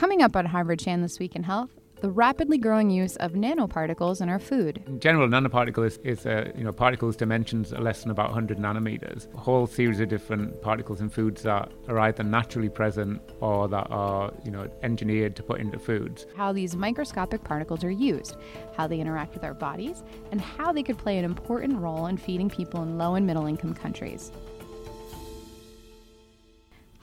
Coming up on Harvard Chan This Week in Health, the rapidly growing use of nanoparticles in our food. In general, nanoparticle is, is uh, you know particles dimensions are less than about 100 nanometers. A whole series of different particles in foods that are either naturally present or that are you know engineered to put into foods. How these microscopic particles are used, how they interact with our bodies, and how they could play an important role in feeding people in low and middle income countries.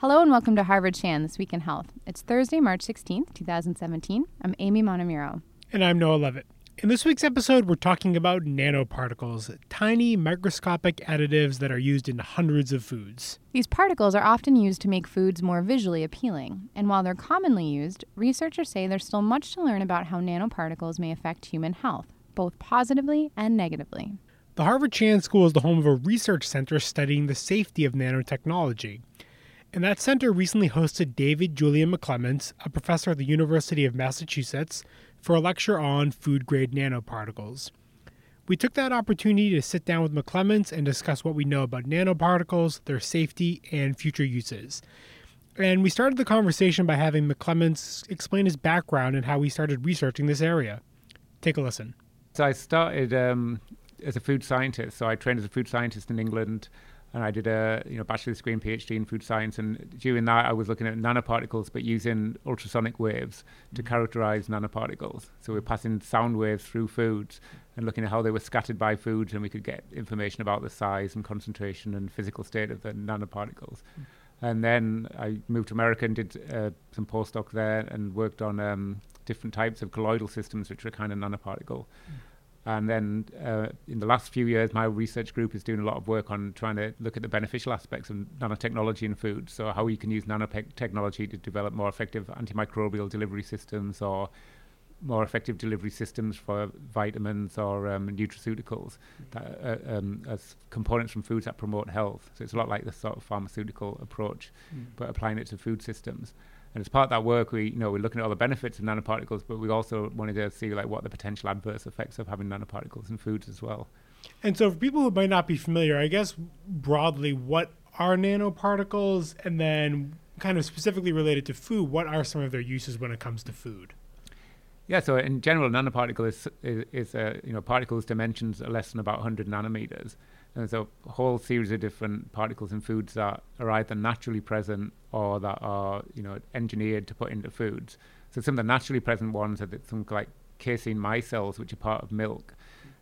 Hello and welcome to Harvard Chan This Week in Health. It's Thursday, March 16th, 2017. I'm Amy Montemuro. And I'm Noah Leavitt. In this week's episode, we're talking about nanoparticles, tiny microscopic additives that are used in hundreds of foods. These particles are often used to make foods more visually appealing, and while they're commonly used, researchers say there's still much to learn about how nanoparticles may affect human health, both positively and negatively. The Harvard Chan School is the home of a research center studying the safety of nanotechnology. And that center recently hosted David Julian McClements, a professor at the University of Massachusetts, for a lecture on food grade nanoparticles. We took that opportunity to sit down with McClements and discuss what we know about nanoparticles, their safety, and future uses. And we started the conversation by having McClements explain his background and how he started researching this area. Take a listen. So I started um, as a food scientist. So I trained as a food scientist in England and I did a you know bachelor's degree and PhD in food science. And during that, I was looking at nanoparticles, but using ultrasonic waves to mm-hmm. characterize nanoparticles. So we're passing sound waves through foods and looking at how they were scattered by foods, and we could get information about the size and concentration and physical state of the nanoparticles. Mm-hmm. And then I moved to America and did uh, some postdoc there and worked on um, different types of colloidal systems, which are kind of nanoparticle. Mm-hmm and then uh, in the last few years, my research group is doing a lot of work on trying to look at the beneficial aspects of nanotechnology in food. So, how you can use nanotechnology to develop more effective antimicrobial delivery systems or more effective delivery systems for vitamins or um, nutraceuticals that, uh, um, as components from foods that promote health. So, it's a lot like the sort of pharmaceutical approach, mm. but applying it to food systems. And as part of that work, we you know we're looking at all the benefits of nanoparticles, but we also wanted to see like what the potential adverse effects of having nanoparticles in foods as well. And so, for people who might not be familiar, I guess broadly, what are nanoparticles, and then kind of specifically related to food, what are some of their uses when it comes to food? Yeah, so in general, nanoparticle is is, is uh, you know particles dimensions are less than about 100 nanometers, and so a whole series of different particles in foods that are either naturally present or that are, you know, engineered to put into foods. So some of the naturally present ones are some like casein micelles, which are part of milk.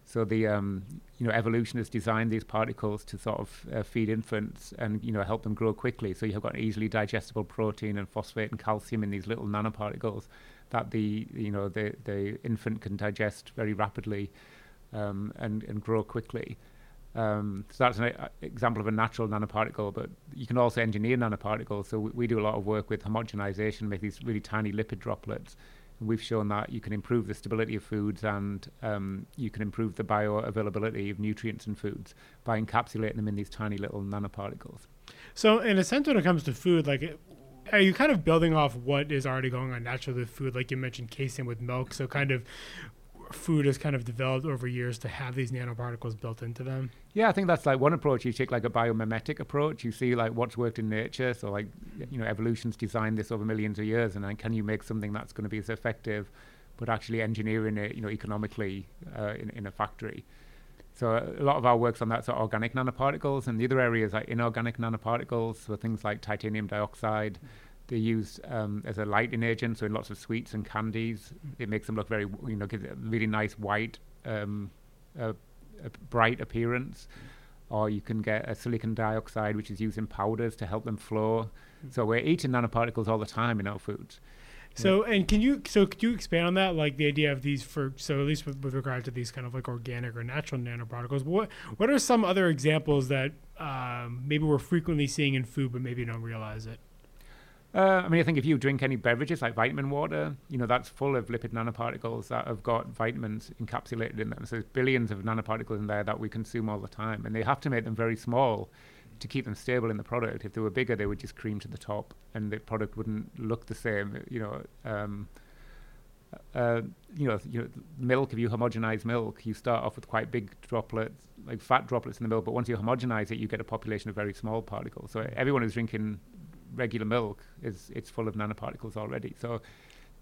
So the um, you know evolution has designed these particles to sort of uh, feed infants and you know help them grow quickly. So you've got easily digestible protein and phosphate and calcium in these little nanoparticles that the you know the the infant can digest very rapidly um, and and grow quickly. Um, so that's an uh, example of a natural nanoparticle, but you can also engineer nanoparticles. So we, we do a lot of work with homogenization, make these really tiny lipid droplets. And we've shown that you can improve the stability of foods and um, you can improve the bioavailability of nutrients in foods by encapsulating them in these tiny little nanoparticles. So, in a sense, when it comes to food, like are you kind of building off what is already going on naturally with food like you mentioned casein with milk so kind of food has kind of developed over years to have these nanoparticles built into them. Yeah, I think that's like one approach. You take like a biomimetic approach. You see like what's worked in nature. So like you know, evolution's designed this over millions of years, and then can you make something that's going to be as effective, but actually engineering it, you know, economically uh, in in a factory. So a lot of our work's on that sort of organic nanoparticles, and the other areas like inorganic nanoparticles, so things like titanium dioxide. Mm-hmm they're used um, as a lighting agent, so in lots of sweets and candies, it makes them look very, you know, gives it a really nice white, um, uh, a bright appearance. Or you can get a silicon dioxide, which is used in powders to help them flow. Mm-hmm. So we're eating nanoparticles all the time in our foods. So and can you so could you expand on that like the idea of these for so at least with, with regard to these kind of like organic or natural nanoparticles what what are some other examples that um, maybe we're frequently seeing in food but maybe don't realize it uh, I mean, I think if you drink any beverages like vitamin water, you know, that's full of lipid nanoparticles that have got vitamins encapsulated in them. So there's billions of nanoparticles in there that we consume all the time. And they have to make them very small to keep them stable in the product. If they were bigger, they would just cream to the top and the product wouldn't look the same, you know. Um, uh, you know, you know, milk. If you homogenize milk, you start off with quite big droplets, like fat droplets in the milk. But once you homogenize it, you get a population of very small particles. So everyone who's drinking regular milk is it's full of nanoparticles already. So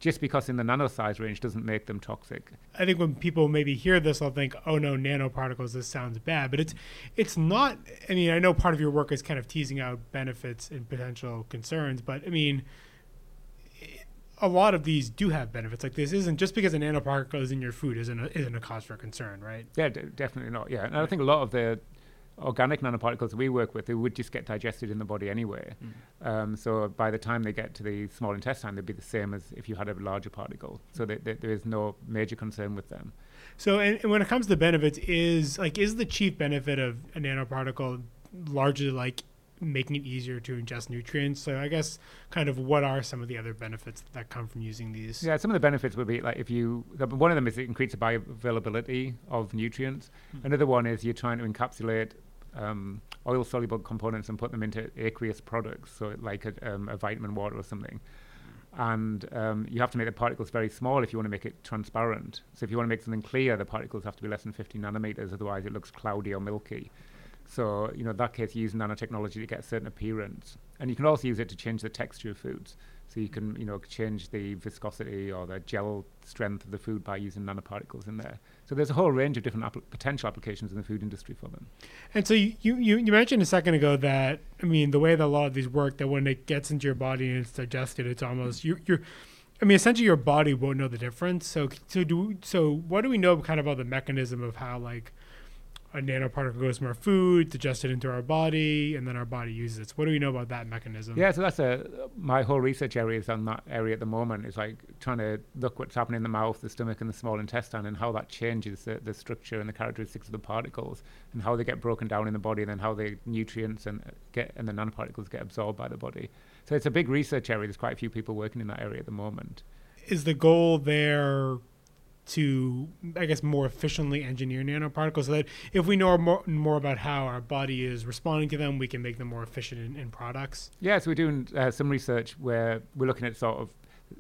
just because in the nano size range doesn't make them toxic. I think when people maybe hear this, they'll think, "Oh no, nanoparticles. This sounds bad." But it's it's not. I mean, I know part of your work is kind of teasing out benefits and potential concerns, but I mean, a lot of these do have benefits. Like this isn't just because a nanoparticle is in your food isn't a, isn't a cause for concern, right? Yeah, d- definitely not. Yeah, and I think a lot of the organic nanoparticles we work with, they would just get digested in the body anyway. Mm. Um, so by the time they get to the small intestine, they'd be the same as if you had a larger particle. So they, they, there is no major concern with them. So, and, and, when it comes to benefits, is like is the chief benefit of a nanoparticle largely like making it easier to ingest nutrients. So I guess kind of what are some of the other benefits that come from using these? Yeah, some of the benefits would be like if you one of them is it increases the bioavailability of nutrients. Mm-hmm. Another one is you're trying to encapsulate um, oil soluble components and put them into aqueous products, so like a, um, a vitamin water or something. And um, you have to make the particles very small if you want to make it transparent. So if you want to make something clear, the particles have to be less than 50 nanometers, otherwise it looks cloudy or milky. So, you know, in that case, you use nanotechnology to get a certain appearance. And you can also use it to change the texture of foods. So you can, you know, change the viscosity or the gel strength of the food by using nanoparticles in there. So there's a whole range of different potential applications in the food industry for them. And so you, you, you mentioned a second ago that, I mean, the way that a lot of these work, that when it gets into your body and it's digested, it's almost, you, you're, I mean, essentially your body won't know the difference. So, so do, so what do we know kind of about the mechanism of how like, a nanoparticle goes from our food, digested into our body, and then our body uses it. So what do we know about that mechanism? Yeah, so that's a my whole research area is on that area at the moment. Is like trying to look what's happening in the mouth, the stomach, and the small intestine, and how that changes the, the structure and the characteristics of the particles, and how they get broken down in the body, and then how the nutrients and uh, get and the nanoparticles get absorbed by the body. So it's a big research area. There's quite a few people working in that area at the moment. Is the goal there to I guess more efficiently engineer nanoparticles so that if we know more, more about how our body is responding to them, we can make them more efficient in, in products. Yeah, so we're doing uh, some research where we're looking at sort of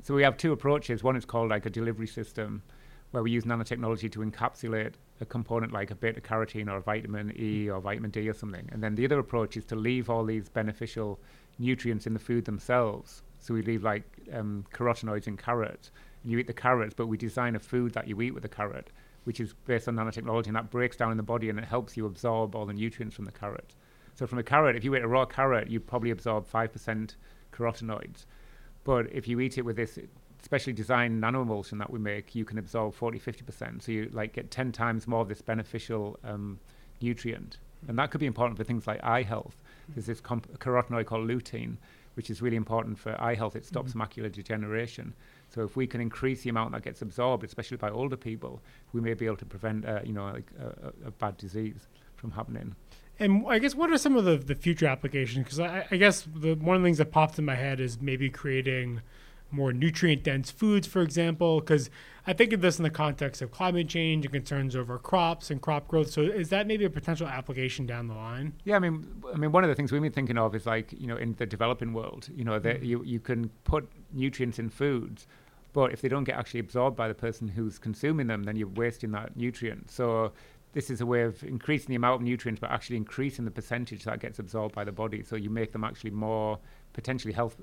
so we have two approaches. One is called like a delivery system, where we use nanotechnology to encapsulate a component like a beta carotene or vitamin E or vitamin D or something. And then the other approach is to leave all these beneficial nutrients in the food themselves. So we leave like um, carotenoids in carrots you eat the carrots, but we design a food that you eat with the carrot, which is based on nanotechnology, and that breaks down in the body and it helps you absorb all the nutrients from the carrot. So from a carrot, if you eat a raw carrot, you probably absorb 5% carotenoids. But if you eat it with this specially designed nanoemulsion that we make, you can absorb 40, 50%. So you like get 10 times more of this beneficial um, nutrient. And that could be important for things like eye health. There's this comp- carotenoid called lutein, which is really important for eye health. It stops mm-hmm. macular degeneration. So if we can increase the amount that gets absorbed, especially by older people, we may be able to prevent, uh, you know, like a, a, bad disease from happening. And I guess what are some of the, the future applications? Because I, I, guess the, one of the things that popped in my head is maybe creating more nutrient dense foods, for example. Because I think of this in the context of climate change and concerns over crops and crop growth. So is that maybe a potential application down the line? Yeah, I mean, I mean, one of the things we've been thinking of is like you know in the developing world, you know, that mm-hmm. you you can put nutrients in foods but if they don't get actually absorbed by the person who's consuming them, then you're wasting that nutrient. So this is a way of increasing the amount of nutrients, but actually increasing the percentage that gets absorbed by the body. So you make them actually more potentially health,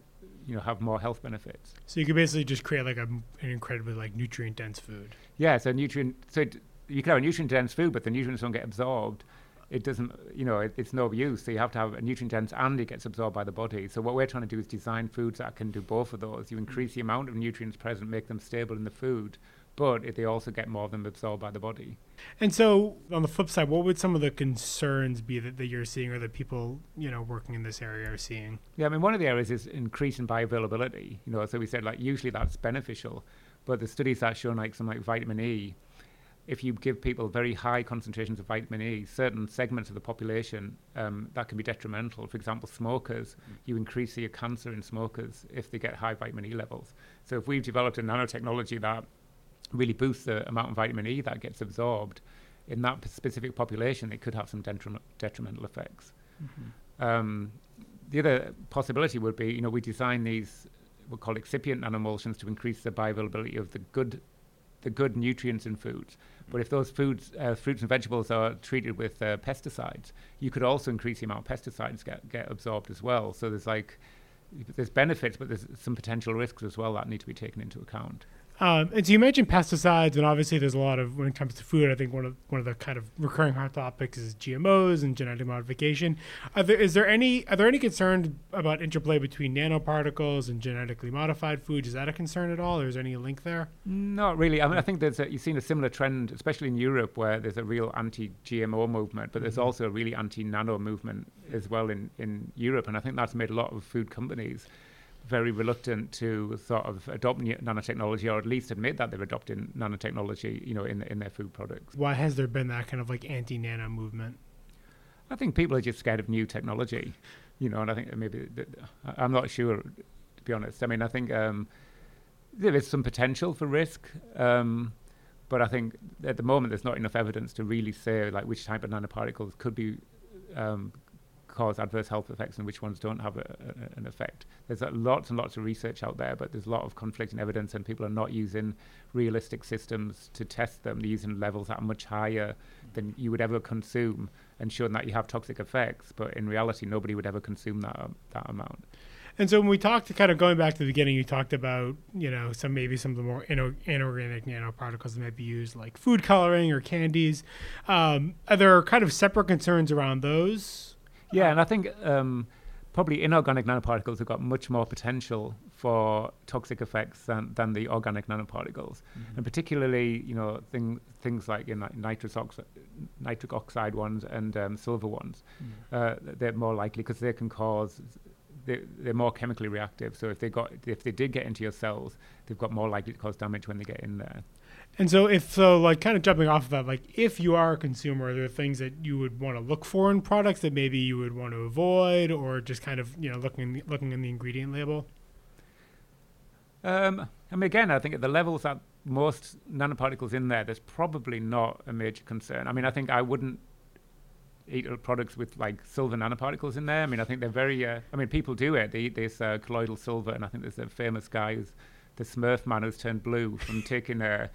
you know, have more health benefits. So you could basically just create like a, an incredibly like nutrient dense food. Yeah. So nutrient. So it, you can have a nutrient dense food, but the nutrients don't get absorbed it doesn't, you know, it, it's no use. So you have to have a nutrient dense and it gets absorbed by the body. So what we're trying to do is design foods that can do both of those. You increase the amount of nutrients present, make them stable in the food, but if they also get more of them absorbed by the body. And so, on the flip side, what would some of the concerns be that, that you're seeing, or that people you know working in this area are seeing? Yeah, I mean, one of the areas is increasing bioavailability. You know, so we said like usually that's beneficial, but the studies that show like some like vitamin E if you give people very high concentrations of vitamin E, certain segments of the population, um, that can be detrimental. For example, smokers, mm. you increase your cancer in smokers if they get high vitamin E levels. So if we've developed a nanotechnology that really boosts the amount of vitamin E that gets absorbed in that specific population, it could have some detrimental effects. Mm-hmm. Um, the other possibility would be, you know, we design these, we call excipient nanoemulsions to increase the bioavailability of the good the good nutrients in foods. But if those foods, uh, fruits and vegetables are treated with uh, pesticides, you could also increase the amount of pesticides get, get absorbed as well. So there's like there's benefits, but there's some potential risks as well that need to be taken into account. Um, and so you mentioned pesticides, and obviously there's a lot of when it comes to food. I think one of one of the kind of recurring hot topics is GMOs and genetic modification. Are there, is there any are there any concerns about interplay between nanoparticles and genetically modified foods? Is that a concern at all, or is there any link there? Not really. I mean, I think there's a, you've seen a similar trend, especially in Europe, where there's a real anti-GMO movement, but there's mm-hmm. also a really anti-nano movement as well in in Europe, and I think that's made a lot of food companies very reluctant to sort of adopt nanotechnology or at least admit that they're adopting nanotechnology, you know, in in their food products. Why has there been that kind of like anti-nano movement? I think people are just scared of new technology, you know, and I think maybe I'm not sure to be honest. I mean, I think um, there is some potential for risk. Um, but I think at the moment there's not enough evidence to really say like which type of nanoparticles could be um, cause adverse health effects and which ones don't have a, a, an effect. There's lots and lots of research out there, but there's a lot of conflicting evidence, and people are not using realistic systems to test them. They're using levels that are much higher than you would ever consume and showing that you have toxic effects. But in reality, nobody would ever consume that um, that amount. And so when we talked, to kind of going back to the beginning, you talked about you know some maybe some of the more inorganic nanoparticles that might be used like food coloring or candies. Um, are there kind of separate concerns around those? Yeah, and I think um, probably inorganic nanoparticles have got much more potential for toxic effects than, than the organic nanoparticles, mm-hmm. and particularly you know thing, things like in like nitrous oxide, nitric oxide ones and um, silver ones, mm-hmm. uh, they're more likely because they can cause they, they're more chemically reactive. So if they got if they did get into your cells, they've got more likely to cause damage when they get in there. And so, if so, like kind of jumping off of that, like if you are a consumer, are there things that you would want to look for in products that maybe you would want to avoid, or just kind of you know looking looking in the ingredient label? Um, I mean, again, I think at the levels that most nanoparticles in there, there's probably not a major concern. I mean, I think I wouldn't eat products with like silver nanoparticles in there. I mean, I think they're very. Uh, I mean, people do it. They eat this uh, colloidal silver, and I think there's a famous guy who's the Smurf man who's turned blue from taking uh,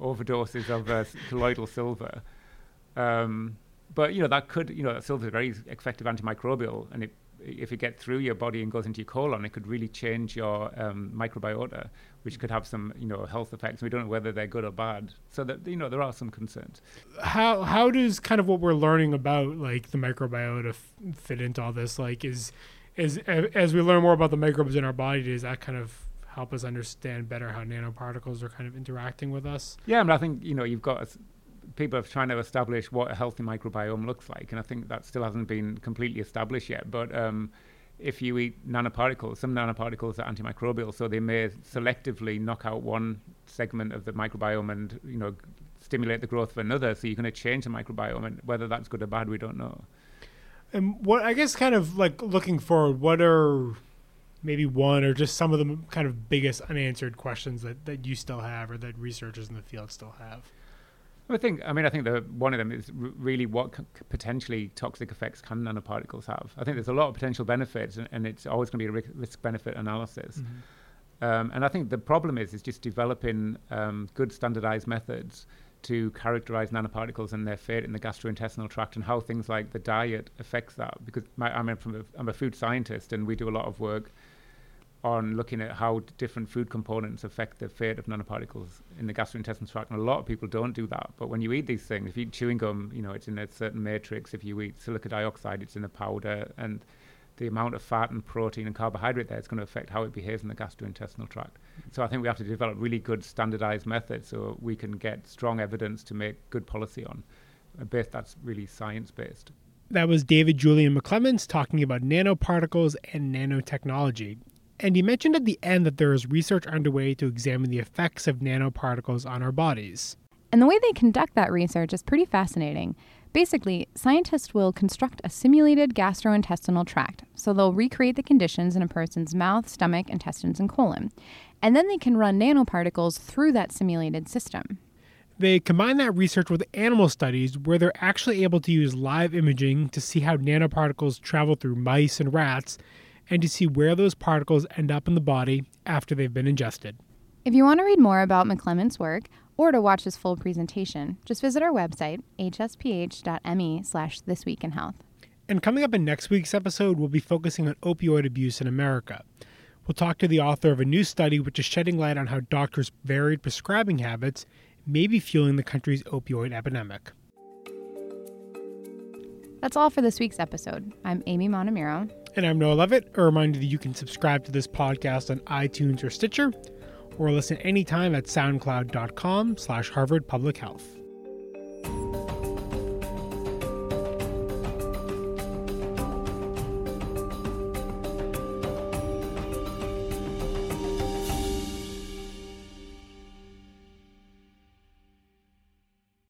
overdoses of uh, colloidal silver. Um, but you know that could you know silver is a very effective antimicrobial, and it, if it gets through your body and goes into your colon, it could really change your um, microbiota, which could have some you know health effects. We don't know whether they're good or bad. So that you know there are some concerns. How how does kind of what we're learning about like the microbiota f- fit into all this? Like is is as we learn more about the microbes in our body, does that kind of help us understand better how nanoparticles are kind of interacting with us. Yeah, I mean, I think you know you've got people are trying to establish what a healthy microbiome looks like, and I think that still hasn't been completely established yet. But um, if you eat nanoparticles, some nanoparticles are antimicrobial, so they may selectively knock out one segment of the microbiome and you know stimulate the growth of another. So you're going to change the microbiome, and whether that's good or bad, we don't know. And what I guess, kind of like looking forward, what are maybe one or just some of the kind of biggest unanswered questions that, that you still have or that researchers in the field still have? I think, I mean, I think the, one of them is r- really what c- potentially toxic effects can nanoparticles have. I think there's a lot of potential benefits, and, and it's always going to be a risk benefit analysis. Mm-hmm. Um, and I think the problem is is just developing um, good standardized methods to characterize nanoparticles and their fate in the gastrointestinal tract and how things like the diet affects that. Because my, I'm, from a, I'm a food scientist, and we do a lot of work on looking at how different food components affect the fate of nanoparticles in the gastrointestinal tract. And a lot of people don't do that. But when you eat these things, if you eat chewing gum, you know, it's in a certain matrix. If you eat silica dioxide, it's in a powder. And the amount of fat and protein and carbohydrate there is going to affect how it behaves in the gastrointestinal tract. Mm-hmm. So I think we have to develop really good standardized methods so we can get strong evidence to make good policy on a base that's really science based. That was David Julian McClements talking about nanoparticles and nanotechnology. And he mentioned at the end that there is research underway to examine the effects of nanoparticles on our bodies. And the way they conduct that research is pretty fascinating. Basically, scientists will construct a simulated gastrointestinal tract. So they'll recreate the conditions in a person's mouth, stomach, intestines, and colon. And then they can run nanoparticles through that simulated system. They combine that research with animal studies where they're actually able to use live imaging to see how nanoparticles travel through mice and rats and to see where those particles end up in the body after they've been ingested. If you want to read more about McClements' work or to watch his full presentation, just visit our website, hsph.me slash thisweekinhealth. And coming up in next week's episode, we'll be focusing on opioid abuse in America. We'll talk to the author of a new study which is shedding light on how doctors' varied prescribing habits may be fueling the country's opioid epidemic. That's all for this week's episode. I'm Amy Montemuro. And I'm Noah Leavitt. A reminder that you can subscribe to this podcast on iTunes or Stitcher, or listen anytime at soundcloud.com slash Harvard Public Health.